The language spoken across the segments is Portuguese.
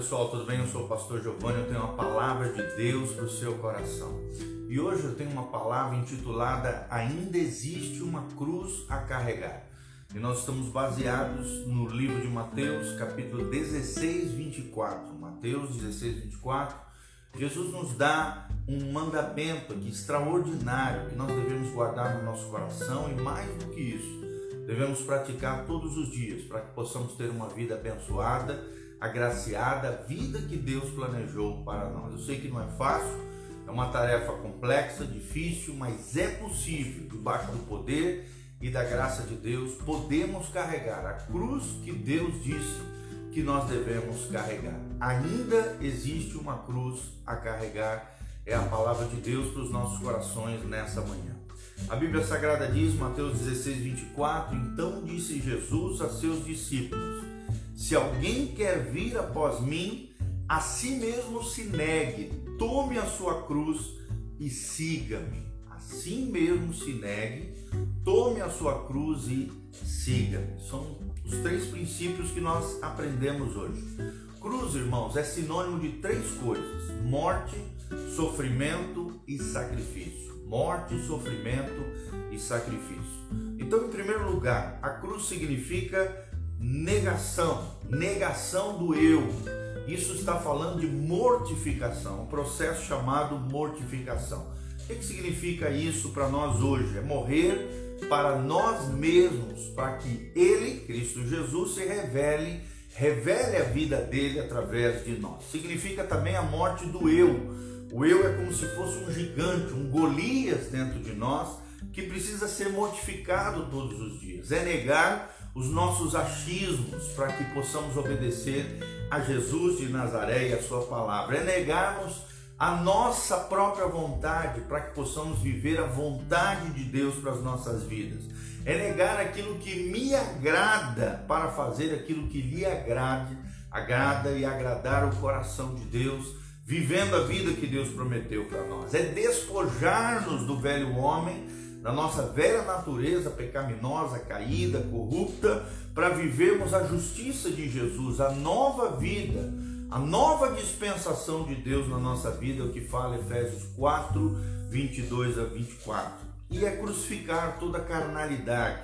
pessoal, tudo bem? Eu sou o pastor Giovanni, eu tenho uma palavra de Deus para o seu coração. E hoje eu tenho uma palavra intitulada Ainda existe uma cruz a carregar. E nós estamos baseados no livro de Mateus, capítulo 16, 24. Mateus 16, 24. Jesus nos dá um mandamento aqui extraordinário que nós devemos guardar no nosso coração e mais do que isso, devemos praticar todos os dias para que possamos ter uma vida abençoada, agraciada, vida que Deus planejou para nós. Eu sei que não é fácil, é uma tarefa complexa, difícil, mas é possível, debaixo do poder e da graça de Deus, podemos carregar a cruz que Deus disse que nós devemos carregar. Ainda existe uma cruz a carregar, é a palavra de Deus para os nossos corações nessa manhã. A Bíblia Sagrada diz, Mateus 16, 24: Então disse Jesus a seus discípulos: Se alguém quer vir após mim, a si mesmo se negue, tome a sua cruz e siga-me. Assim mesmo se negue, tome a sua cruz e siga-me. São os três princípios que nós aprendemos hoje. Cruz, irmãos, é sinônimo de três coisas: morte, sofrimento e sacrifício morte, sofrimento e sacrifício. Então, em primeiro lugar, a cruz significa negação, negação do eu. Isso está falando de mortificação, um processo chamado mortificação. O que, significa isso para nós hoje? É morrer para nós mesmos, para que Ele, Cristo Jesus, se revele, revele a vida dele através de nós. Significa também a morte do eu o eu é como se fosse um gigante, um Golias dentro de nós, que precisa ser mortificado todos os dias. É negar os nossos achismos para que possamos obedecer a Jesus de Nazaré e a sua palavra. É negarmos a nossa própria vontade para que possamos viver a vontade de Deus para as nossas vidas. É negar aquilo que me agrada para fazer aquilo que lhe agrade, agrada e agradar o coração de Deus vivendo a vida que Deus prometeu para nós. É despojar-nos do velho homem, da nossa velha natureza pecaminosa, caída, corrupta, para vivermos a justiça de Jesus, a nova vida, a nova dispensação de Deus na nossa vida, é o que fala Efésios 4, 22 a 24. E é crucificar toda carnalidade,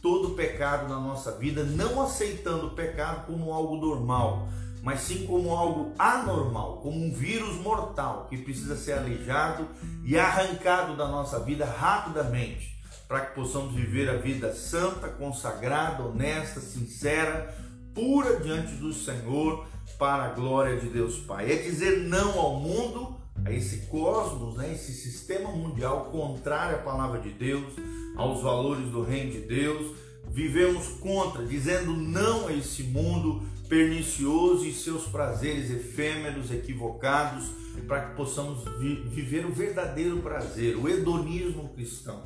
todo pecado na nossa vida, não aceitando o pecado como algo normal, mas sim como algo anormal, como um vírus mortal que precisa ser aleijado e arrancado da nossa vida rapidamente, para que possamos viver a vida santa, consagrada, honesta, sincera, pura diante do Senhor, para a glória de Deus Pai. É dizer não ao mundo, a esse cosmos, né, esse sistema mundial contrário à palavra de Deus, aos valores do reino de Deus. Vivemos contra, dizendo não a esse mundo, pernicioso e seus prazeres efêmeros, equivocados, para que possamos vi viver o verdadeiro prazer, o hedonismo cristão,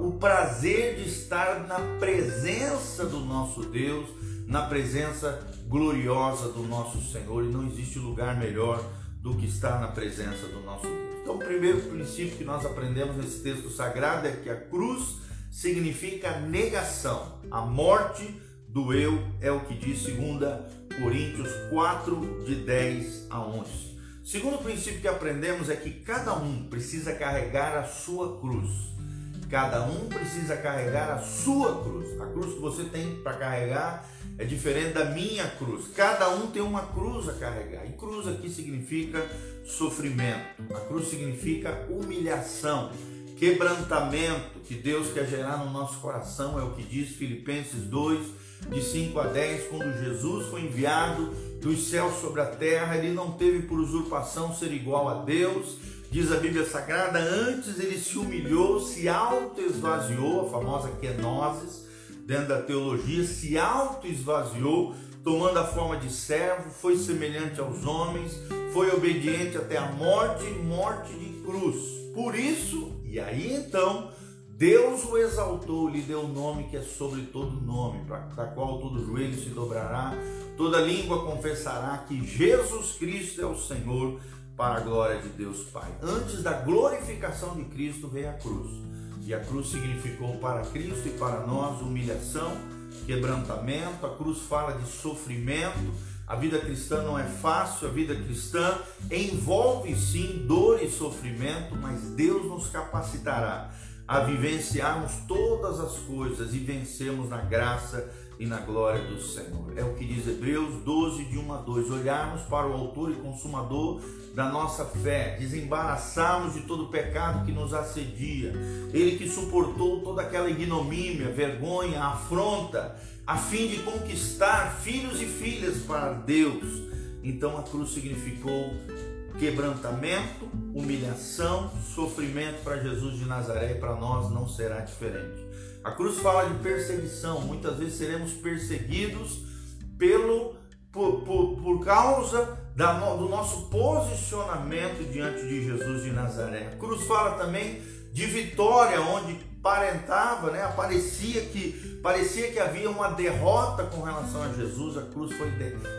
o prazer de estar na presença do nosso Deus, na presença gloriosa do nosso Senhor, e não existe lugar melhor do que estar na presença do nosso Deus. Então, o primeiro princípio que nós aprendemos nesse texto sagrado é que a cruz significa negação, a morte do eu, é o que diz 2 Coríntios 4, de 10 a 11. Segundo princípio que aprendemos é que cada um precisa carregar a sua cruz. Cada um precisa carregar a sua cruz. A cruz que você tem para carregar é diferente da minha cruz. Cada um tem uma cruz a carregar. E cruz aqui significa sofrimento. A cruz significa humilhação, quebrantamento que Deus quer gerar no nosso coração, é o que diz Filipenses 2, de 5 a 10, quando Jesus foi enviado dos céus sobre a terra, ele não teve por usurpação ser igual a Deus, diz a Bíblia Sagrada, antes ele se humilhou, se auto-esvaziou, a famosa kenosis, dentro da teologia, se auto-esvaziou, tomando a forma de servo, foi semelhante aos homens, foi obediente até a morte, morte de cruz. Por isso, e aí então, Deus o exaltou, lhe deu o nome que é sobre todo nome, para qual todo joelho se dobrará, toda língua confessará que Jesus Cristo é o Senhor, para a glória de Deus Pai. Antes da glorificação de Cristo veio a cruz. E a cruz significou para Cristo e para nós humilhação, quebrantamento. A cruz fala de sofrimento, A vida cristã não é fácil, a vida cristã envolve sim dor e sofrimento, mas Deus nos capacitará a vivenciarmos todas as coisas e vencermos na graça e na glória do Senhor. É o que diz Hebreus 12, de 1 a 2. Olharmos para o autor e consumador da nossa fé, desembaraçarmos de todo o pecado que nos assedia. Ele que suportou toda aquela ignomínia, vergonha, afronta, a fim de conquistar filhos e filhas para Deus. Então a cruz significou quebrantamento, humilhação, sofrimento para Jesus de Nazaré e para nós não será diferente. A cruz fala de perseguição, muitas vezes seremos perseguidos pelo por, por, por causa da, do nosso posicionamento diante de Jesus de Nazaré. A cruz fala também de vitória, onde parentava, né? Parecia que parecia que havia uma derrota com relação a Jesus. A cruz foi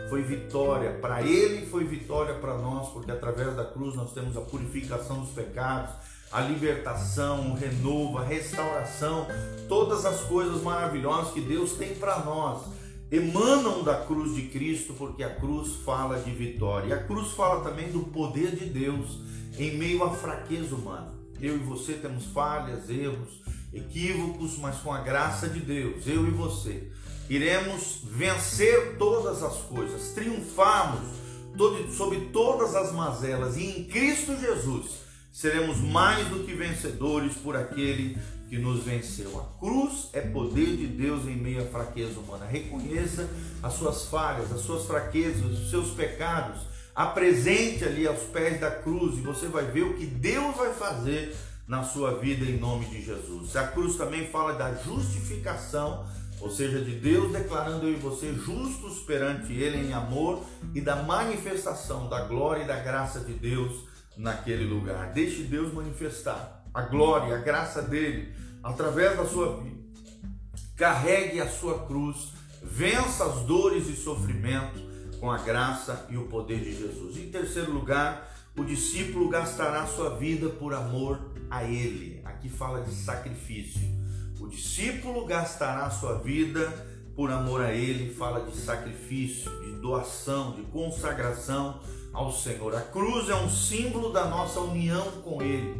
foi vitória para ele, foi vitória para nós, porque através da cruz nós temos a purificação dos pecados, a libertação, o renovo, a restauração, todas as coisas maravilhosas que Deus tem para nós emanam da cruz de Cristo, porque a cruz fala de vitória. E a cruz fala também do poder de Deus em meio à fraqueza humana. Eu e você temos falhas, erros, equívocos, mas com a graça de Deus, eu e você, iremos vencer todas as coisas, triunfarmos sobre todas as mazelas e em Cristo Jesus seremos mais do que vencedores por aquele que nos venceu. A cruz é poder de Deus em meio à fraqueza humana. Reconheça as suas falhas, as suas fraquezas, os seus pecados. Apresente ali aos pés da cruz e você vai ver o que Deus vai fazer na sua vida em nome de Jesus. A cruz também fala da justificação, ou seja, de Deus declarando eu e você justos perante Ele em amor e da manifestação da glória e da graça de Deus naquele lugar. Deixe Deus manifestar a glória, a graça dele através da sua vida. Carregue a sua cruz, vença as dores e sofrimentos com a graça e o poder de Jesus. Em terceiro lugar, o discípulo gastará sua vida por amor a ele. Aqui fala de sacrifício. O discípulo gastará sua vida por amor a ele, fala de sacrifício, de doação, de consagração ao Senhor. A cruz é um símbolo da nossa união com ele.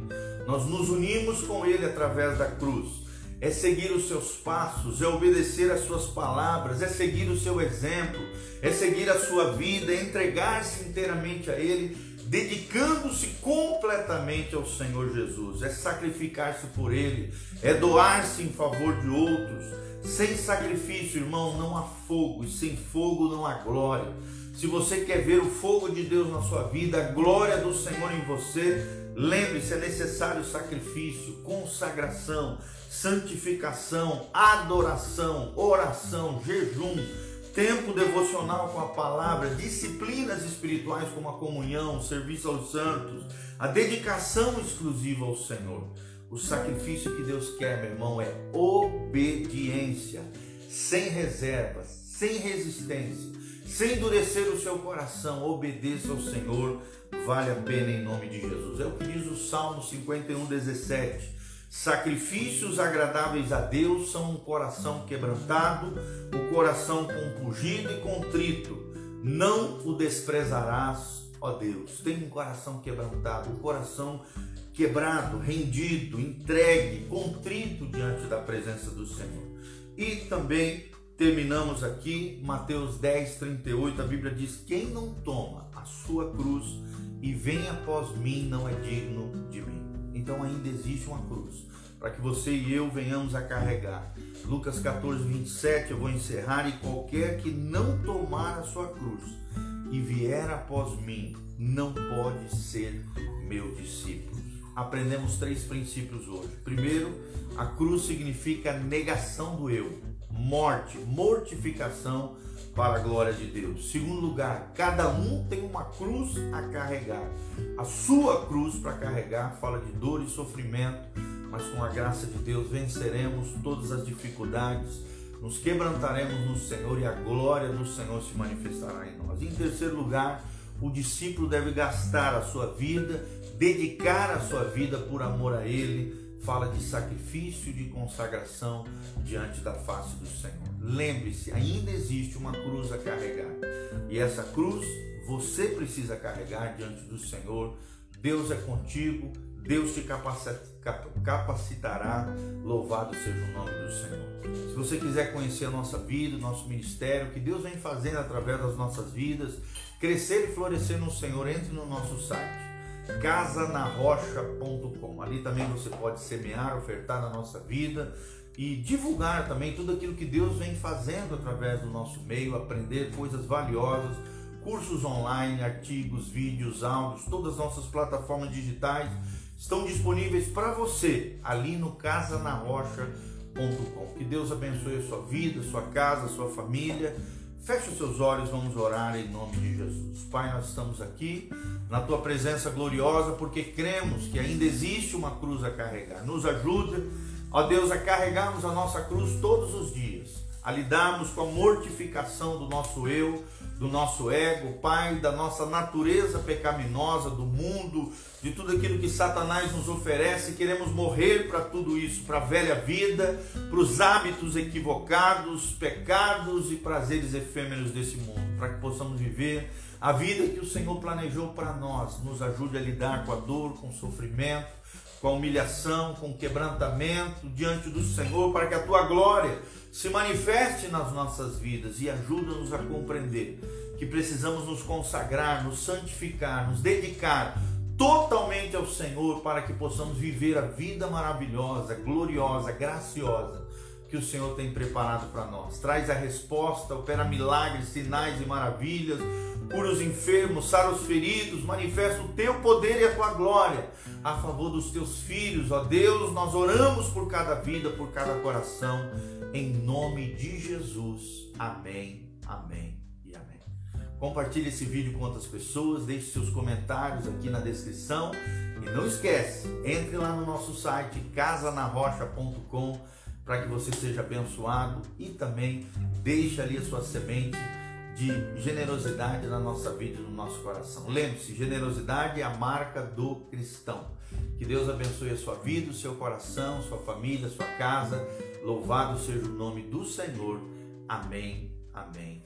Nós nos unimos com Ele através da cruz. É seguir os seus passos, é obedecer às suas palavras, é seguir o seu exemplo, é seguir a sua vida, é entregar-se inteiramente a Ele, dedicando-se completamente ao Senhor Jesus, é sacrificar-se por Ele, é doar-se em favor de outros. Sem sacrifício, irmão, não há fogo, e sem fogo não há glória. Se você quer ver o fogo de Deus na sua vida, a glória do Senhor em você, Lembre-se, é necessário sacrifício, consagração, santificação, adoração, oração, jejum, tempo devocional com a palavra, disciplinas espirituais como a comunhão, o serviço aos santos, a dedicação exclusiva ao Senhor. O sacrifício que Deus quer, meu irmão, é obediência, sem reservas, sem resistência, sem endurecer o seu coração. Obedeça ao Senhor vale a pena em nome de Jesus. É o que diz o Salmo 51, 17. Sacrifícios agradáveis a Deus são um coração quebrantado, o coração compungido e contrito. Não o desprezarás, ó Deus. Tem um coração quebrantado, um coração quebrado, rendido, entregue, contrito diante da presença do Senhor. E também terminamos aqui, Mateus 10, 38, a Bíblia diz: Quem não toma a sua cruz e vem após mim não é digno de mim. Então ainda existe uma cruz para que você e eu venhamos a carregar. Lucas 14, 27, eu vou encerrar. E qualquer que não tomar a sua cruz e vier após mim, não pode ser meu discípulo. Aprendemos três princípios hoje. Primeiro, a cruz significa negação do eu, morte, mortificação para a glória de Deus. Segundo lugar, cada um tem uma cruz a carregar. A sua cruz para carregar fala de dor e sofrimento, mas com a graça de Deus venceremos todas as dificuldades, nos quebrantaremos no Senhor e a glória do Senhor se manifestará em nós. Em terceiro lugar, o discípulo deve gastar a sua vida, dedicar a sua vida por amor a Ele, fala de sacrifício de consagração diante da face do Senhor. Lembre-se, ainda existe uma cruz a carregar. E essa cruz você precisa carregar diante do Senhor. Deus é contigo, Deus te capacitará. Louvado seja o nome do Senhor. Se você quiser conhecer a nossa vida, o nosso ministério, que Deus vem fazendo através das nossas vidas, crescer e florescer no Senhor, entre no nosso site casanarrocha.com. Ali também você pode semear, ofertar na nossa vida e divulgar também tudo aquilo que Deus vem fazendo através do nosso meio, aprender coisas valiosas, cursos online, artigos, vídeos, áudios, todas as nossas plataformas digitais estão disponíveis para você ali no casanarrocha.com. Que Deus abençoe a sua vida, sua casa, sua família Feche os seus olhos, vamos orar em nome de Jesus. Pai, nós estamos aqui na tua presença gloriosa porque cremos que ainda existe uma cruz a carregar. Nos ajuda, ó Deus, a carregarmos a nossa cruz todos os dias, a lidarmos com a mortificação do nosso eu, do nosso ego, Pai, da nossa natureza pecaminosa, do mundo, de tudo aquilo que Satanás nos oferece. Queremos morrer para tudo isso, para a velha vida, para os hábitos equivocados, pecados e prazeres efêmeros desse mundo, para que possamos viver a vida que o Senhor planejou para nós. Nos ajude a lidar com a dor, com o sofrimento, com a humilhação, com o quebrantamento diante do Senhor, para que a tua glória se manifeste nas nossas vidas e ajuda-nos a compreender que precisamos nos consagrar, nos santificar, nos dedicar totalmente ao Senhor para que possamos viver a vida maravilhosa, gloriosa, graciosa que o Senhor tem preparado para nós. Traz a resposta, opera milagres, sinais e maravilhas, cura os enfermos, sara os feridos, manifesta o teu poder e a tua glória a favor dos teus filhos. Ó Deus, nós oramos por cada vida, por cada coração em nome de Jesus. Amém, amém e amém. Compartilhe esse vídeo com outras pessoas, deixe seus comentários aqui na descrição e não esquece, entre lá no nosso site casanarrocha.com para que você seja abençoado e também deixe ali a sua semente de generosidade na nossa vida e no nosso coração. Lembre-se, generosidade é a marca do cristão. Que Deus abençoe a sua vida, o seu coração, sua família, sua casa. Louvado seja o nome do Senhor. Amém. Amém.